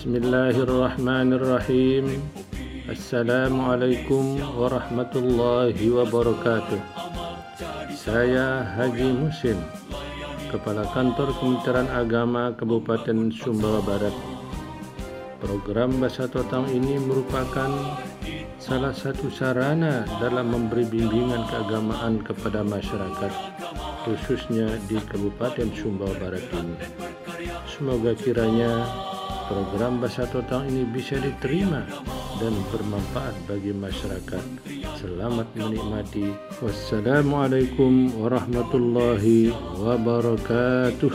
Bismillahirrahmanirrahim. Assalamualaikum warahmatullahi wabarakatuh. Saya Haji Musim Kepala Kantor Kementerian Agama Kabupaten Sumbawa Barat. Program Bahasa Totang ini merupakan salah satu sarana dalam memberi bimbingan keagamaan kepada masyarakat khususnya di Kabupaten Sumbawa Barat ini. Semoga kiranya program Bahasa Totang ini bisa diterima dan bermanfaat bagi masyarakat. Selamat menikmati. Wassalamualaikum warahmatullahi wabarakatuh.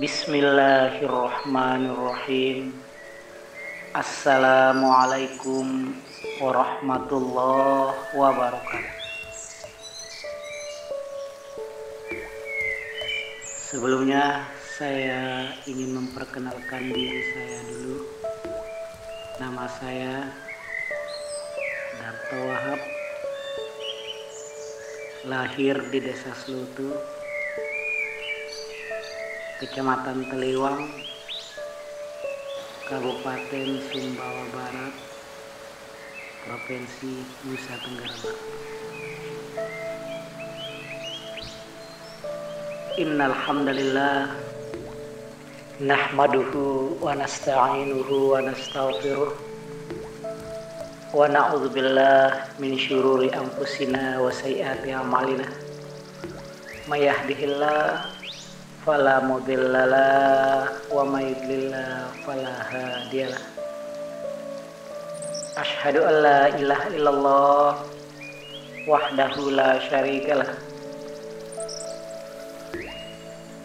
Bismillahirrahmanirrahim. Assalamualaikum warahmatullahi wabarakatuh. Sebelumnya saya ingin memperkenalkan diri saya dulu. Nama saya Darto Wahab. Lahir di Desa Slutu, Kecamatan Teliwang, Kabupaten Sumbawa Barat, Provinsi Nusa Tenggara Barat. Innal hamdalillah nahmaduhu wa nasta'inuhu wa nastaghfiruh wa na'udzu billah min syururi anfusina wa sayyiati a'malina may yahdihillahu fala mudhillalah wa may yudlillah fala hadiyalah Ashhadu an la ilaha illallah wahdahu la syarikalah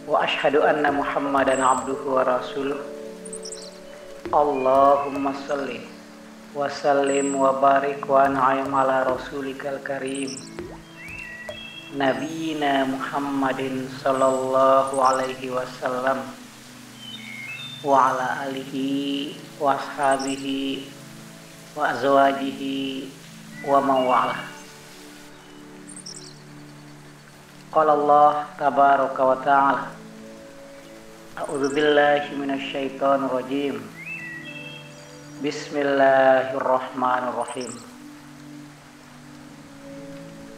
wa ashhadu anna muhammadan abduhu wa rasuluh. Allahumma salli wa sallim wa barik wa an'im ala Nabiyina Muhammadin sallallahu alaihi wasallam wa alihi wa ashabihi wa azwajihi wa ta'ala A'udzu billahi minasyaitonir rajim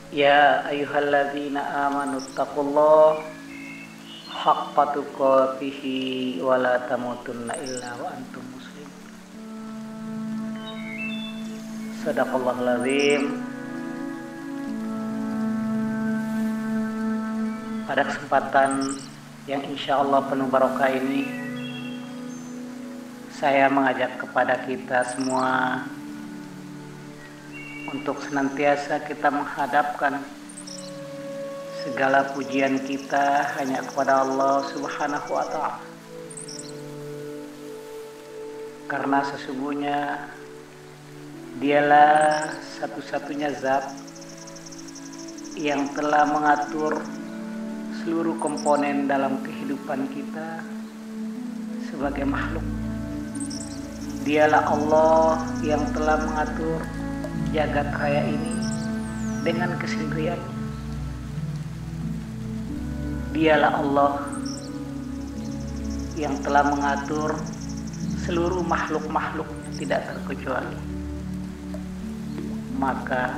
Bismillahirrahmanirrahim Ya ayyuhalladzina amanu taqullaha haqqa tuqatih wa la tamutunna illa wa antum muslimun. Sadaqallahul azim. Pada kesempatan yang insya Allah penuh barokah ini saya mengajak kepada kita semua untuk senantiasa kita menghadapkan segala pujian kita hanya kepada Allah Subhanahu wa taala. Karena sesungguhnya dialah satu-satunya zat yang telah mengatur seluruh komponen dalam kehidupan kita sebagai makhluk. Dialah Allah yang telah mengatur jagat raya ini dengan kesendiriannya. Dialah Allah yang telah mengatur seluruh makhluk-makhluk tidak terkecuali. Maka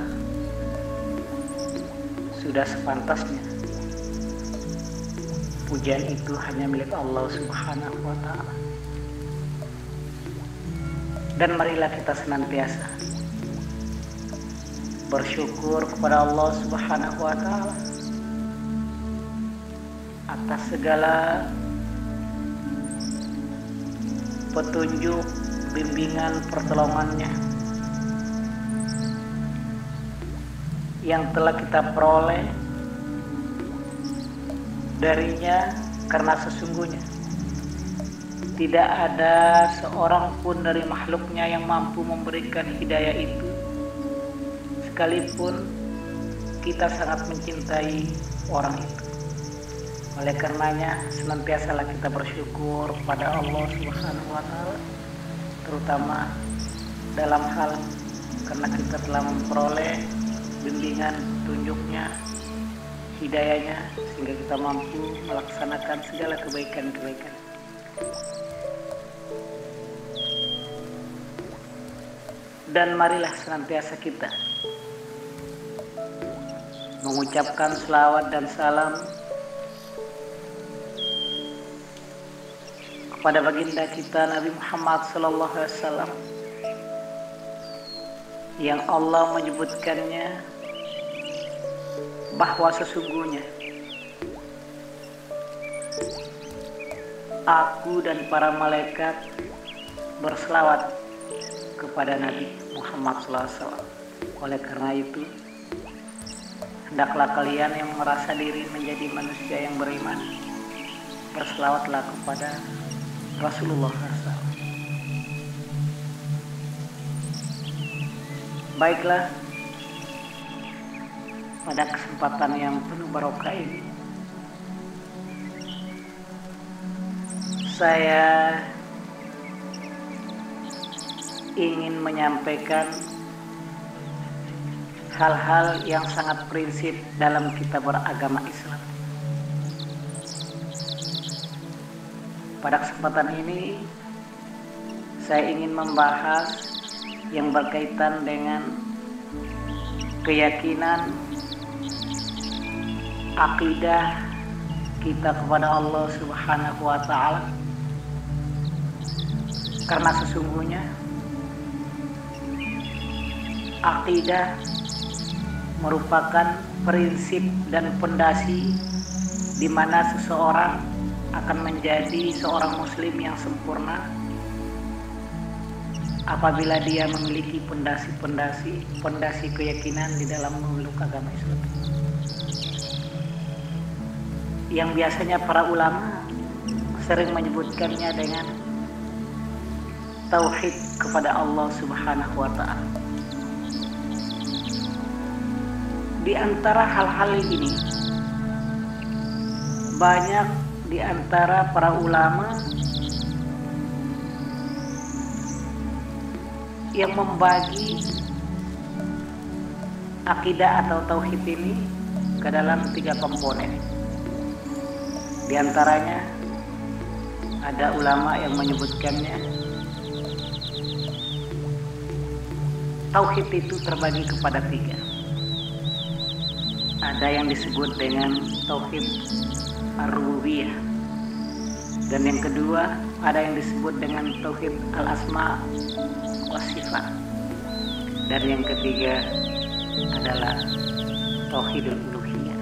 sudah sepantasnya pujian itu hanya milik Allah Subhanahu wa taala. Dan marilah kita senantiasa bersyukur kepada Allah Subhanahu wa taala atas segala petunjuk, bimbingan, pertolongannya yang telah kita peroleh darinya karena sesungguhnya. Tidak ada seorang pun dari makhluknya yang mampu memberikan hidayah itu sekalipun kita sangat mencintai orang itu. Oleh karenanya senantiasalah kita bersyukur pada Allah Subhanahu wa taala terutama dalam hal karena kita telah memperoleh bimbingan tunjuknya hidayahnya sehingga kita mampu melaksanakan segala kebaikan-kebaikan. Dan marilah senantiasa kita mengucapkan selawat dan salam kepada baginda kita Nabi Muhammad sallallahu alaihi wasallam yang Allah menyebutkannya bahwa sesungguhnya aku dan para malaikat berselawat kepada Nabi Muhammad SAW. Oleh karena itu, hendaklah kalian yang merasa diri menjadi manusia yang beriman, berselawatlah kepada Rasulullah SAW. Baiklah, pada kesempatan yang penuh barokah ini, saya ingin menyampaikan hal-hal yang sangat prinsip dalam kita beragama Islam. Pada kesempatan ini, saya ingin membahas yang berkaitan dengan keyakinan akidah kita kepada Allah Subhanahu wa taala karena sesungguhnya akidah merupakan prinsip dan pondasi di mana seseorang akan menjadi seorang muslim yang sempurna apabila dia memiliki pondasi-pondasi pondasi keyakinan di dalam memeluk agama Islam yang biasanya para ulama sering menyebutkannya dengan tauhid kepada Allah Subhanahu wa taala. Di antara hal-hal ini banyak di antara para ulama yang membagi akidah atau tauhid ini ke dalam tiga komponen. Di antaranya ada ulama yang menyebutkannya tauhid itu terbagi kepada tiga. Ada yang disebut dengan tauhid ar-rububiyah. Dan yang kedua ada yang disebut dengan tauhid al-asma wasifat dan yang ketiga adalah tauhidul uluhiyah.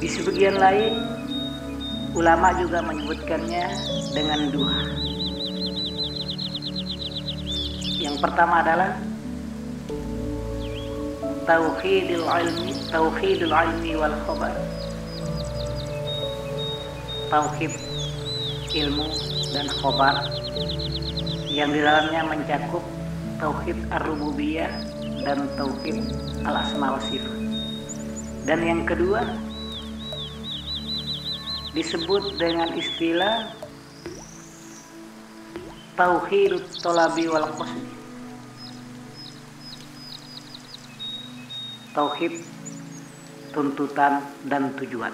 Di sebagian lain ulama juga menyebutkannya dengan dua. Yang pertama adalah tauhidul ilmi tauhidul ilmi wal khabar tauhid ilmu dan khobar yang di dalamnya mencakup tauhid ar-rububiyah dan tauhid al-asma wa sifat. Dan yang kedua disebut dengan istilah tauhid tolabi wal qasdi. Tauhid tuntutan dan tujuan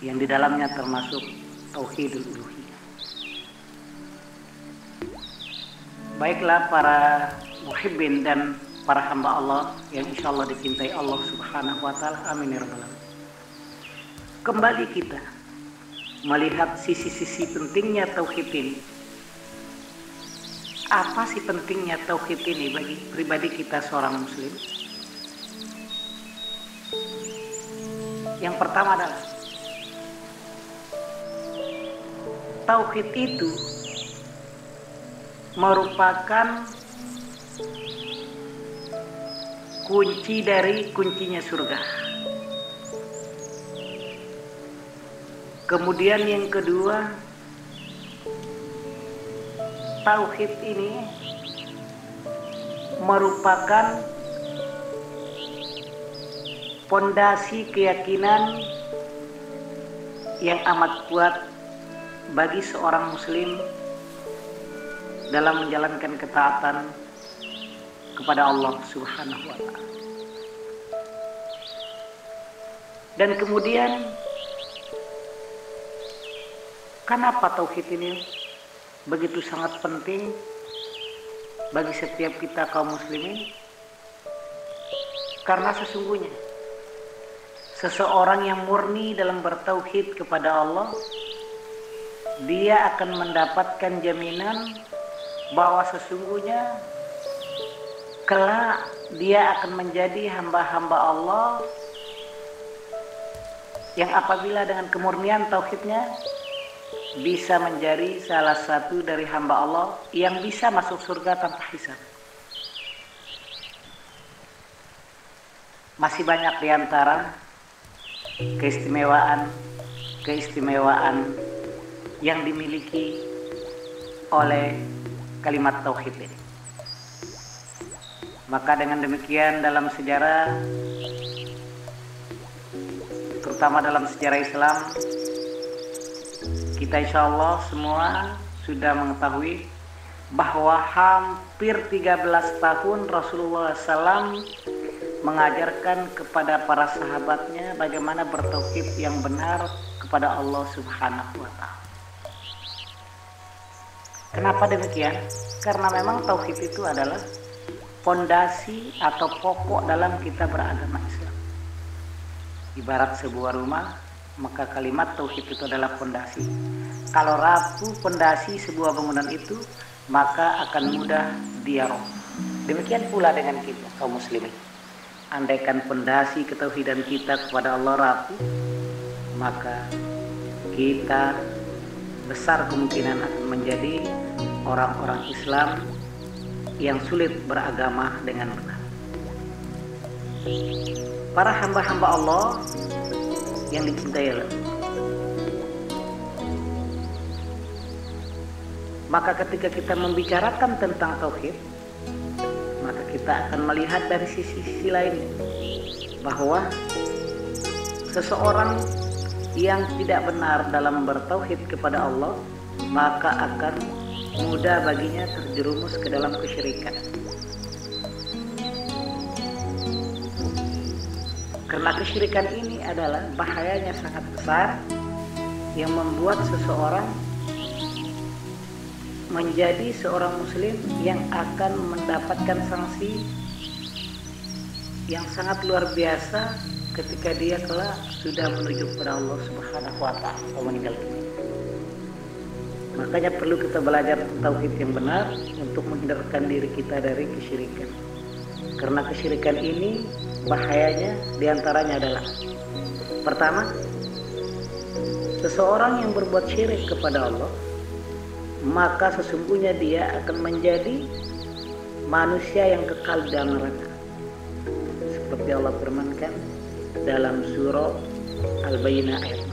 yang di dalamnya termasuk tauhidul uluhiyah. Baiklah para muhibbin dan para hamba Allah yang insya Allah dicintai Allah Subhanahu wa taala. Amin ya. Kembali kita melihat sisi-sisi pentingnya tauhid ini. Apa sih pentingnya tauhid ini bagi pribadi kita seorang muslim? Yang pertama adalah tauhid itu merupakan kunci dari kuncinya surga. Kemudian yang kedua, tauhid ini merupakan pondasi keyakinan yang amat kuat bagi seorang muslim dalam menjalankan ketaatan kepada Allah Subhanahu wa taala. Dan kemudian kenapa tauhid ini begitu sangat penting bagi setiap kita kaum muslimin? Karena sesungguhnya seseorang yang murni dalam bertauhid kepada Allah dia akan mendapatkan jaminan bahwa sesungguhnya kelak dia akan menjadi hamba-hamba Allah yang apabila dengan kemurnian tauhidnya bisa menjadi salah satu dari hamba Allah yang bisa masuk surga tanpa hisab. Masih banyak di antara keistimewaan keistimewaan yang dimiliki oleh kalimat tauhid ini. Maka dengan demikian dalam sejarah terutama dalam sejarah Islam kita insya Allah semua sudah mengetahui bahwa hampir 13 tahun Rasulullah SAW mengajarkan kepada para sahabatnya bagaimana bertauhid yang benar kepada Allah Subhanahu wa taala. Kenapa demikian? Karena memang tauhid itu adalah fondasi atau pokok dalam kita beragama Islam. Ibarat sebuah rumah, maka kalimat tauhid itu adalah fondasi. Kalau rapuh fondasi sebuah bangunan itu, maka akan mudah dia roboh. Demikian pula dengan kita kaum muslimin. Andaikan fondasi ketauhidan kita kepada Allah rapuh, maka kita besar kemungkinan akan menjadi orang-orang Islam yang sulit beragama dengan benar. Para hamba-hamba Allah yang dicintai Allah. Maka ketika kita membicarakan tentang tauhid, kita akan melihat dari sisi-sisi lain bahwa seseorang yang tidak benar dalam bertauhid kepada Allah maka akan mudah baginya terjerumus ke dalam kesyirikan. Karena kesyirikan ini adalah bahayanya sangat besar yang membuat seseorang menjadi seorang muslim yang akan mendapatkan sanksi yang sangat luar biasa ketika dia kelak sudah menuju kepada Allah Subhanahu wa taala meninggal dunia. Makanya perlu kita belajar tauhid yang benar untuk menghindarkan diri kita dari kesyirikan. Karena kesyirikan ini bahayanya di antaranya adalah pertama, seseorang yang berbuat syirik kepada Allah, maka sesungguhnya dia akan menjadi manusia yang kekal di dalam neraka. Seperti Allah firmankan dalam surah Al-Bayyinah ayat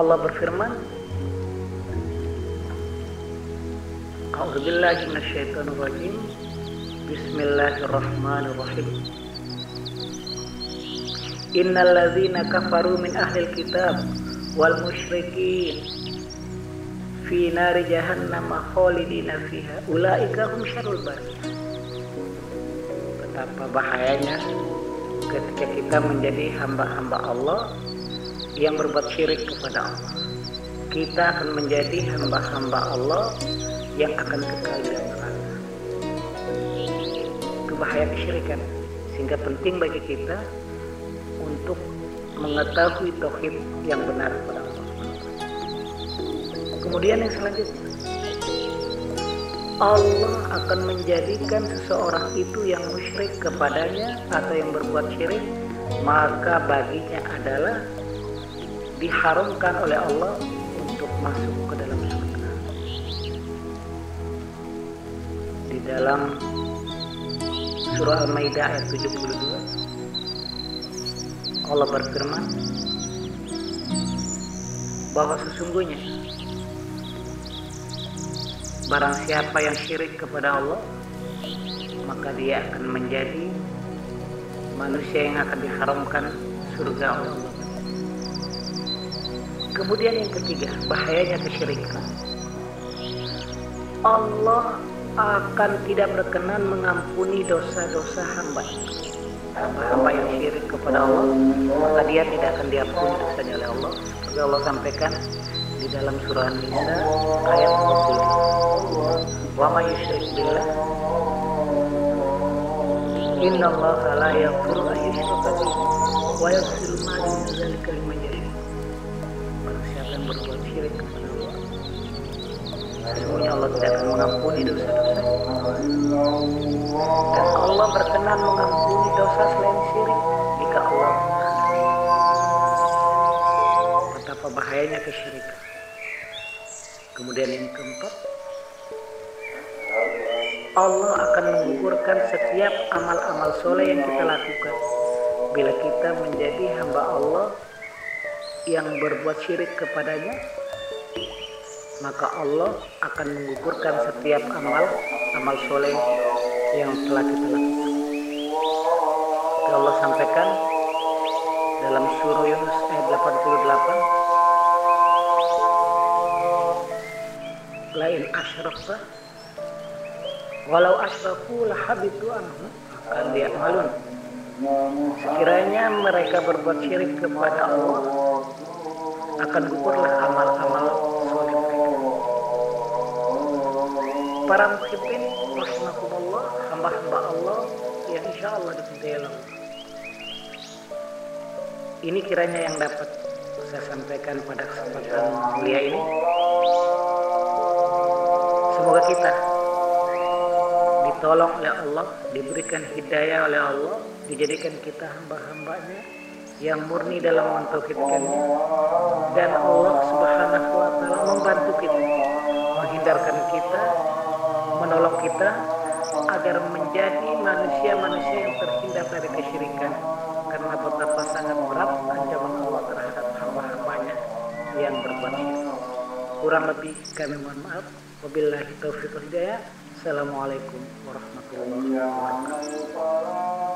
Allah berfirman A'udzubillahi minasyaitonir rajim Bismillahirrahmanirrahim Innal ladzina kafaru min ahlil kitab wal musyrikin fi nari jahannam khalidina fiha ulaika hum syarrul bariyah Betapa bahayanya ketika kita menjadi hamba-hamba Allah yang berbuat syirik kepada Allah. Kita akan menjadi hamba-hamba Allah yang akan kekal di neraka. Bahaya kesyirikan. Sehingga penting bagi kita untuk mengetahui tauhid yang benar kepada Allah. Kemudian yang selanjutnya, Allah akan menjadikan seseorang itu yang musyrik kepadanya atau yang berbuat syirik, maka baginya adalah diharamkan oleh Allah untuk masuk ke dalam surga. Di dalam surah Al-Maidah ayat 72 Allah berfirman bahwa sesungguhnya barang siapa yang syirik kepada Allah maka dia akan menjadi manusia yang akan diharamkan surga Allah. Kemudian yang ketiga, bahayanya kesyirikan. Allah akan tidak berkenan mengampuni dosa-dosa hamba. Hamba-hamba yang syirik kepada Allah, maka dia tidak akan diampuni dosanya oleh Allah. Seperti Allah sampaikan di dalam surah An-Nisa ayat 40. Wa may yusyrik billah Inna Allah la yaghfiru an yushraka bihi wa yaghfiru ma duna dzalika liman yasha. Siapa yang berbuat syirik kepada sesungguhnya Allah tidak akan mengampuni dosa-dosa. Dan Allah berkenan mengampuni dosa selain syirik jika Allah Betapa bahayanya kesyirikan. Kemudian yang keempat, Allah akan menggugurkan setiap amal-amal soleh yang kita lakukan. Bila kita menjadi hamba Allah yang berbuat syirik kepadanya, maka Allah akan menggugurkan setiap amal amal soleh yang telah kita lakukan. Allah sampaikan dalam surah Yunus ayat 88 lain asyrakta walau asyraku lahabitu anhu akan dia malun sekiranya mereka berbuat syirik kepada Allah akan gugurlah amal-amal para muhibbin rahimakumullah. Hamba-hamba Allah yang insya Allah dicintai Allah ini kiranya yang dapat saya sampaikan pada kesempatan mulia ini. Semoga kita ditolong oleh Allah diberikan hidayah oleh Allah dijadikan kita hamba-hambanya yang murni dalam mentauhidkannya dan Allah subhanahu wa ta'ala membantu kita menghindarkan kita menolong kita agar menjadi manusia-manusia yang terhindar dari kesyirikan. Karena betapa sangat berat ancaman Allah terhadap hamba-hambanya yang berbuat kurang lebih kami mohon maaf. Wabillahi taufiq hidayah. Assalamualaikum warahmatullahi wabarakatuh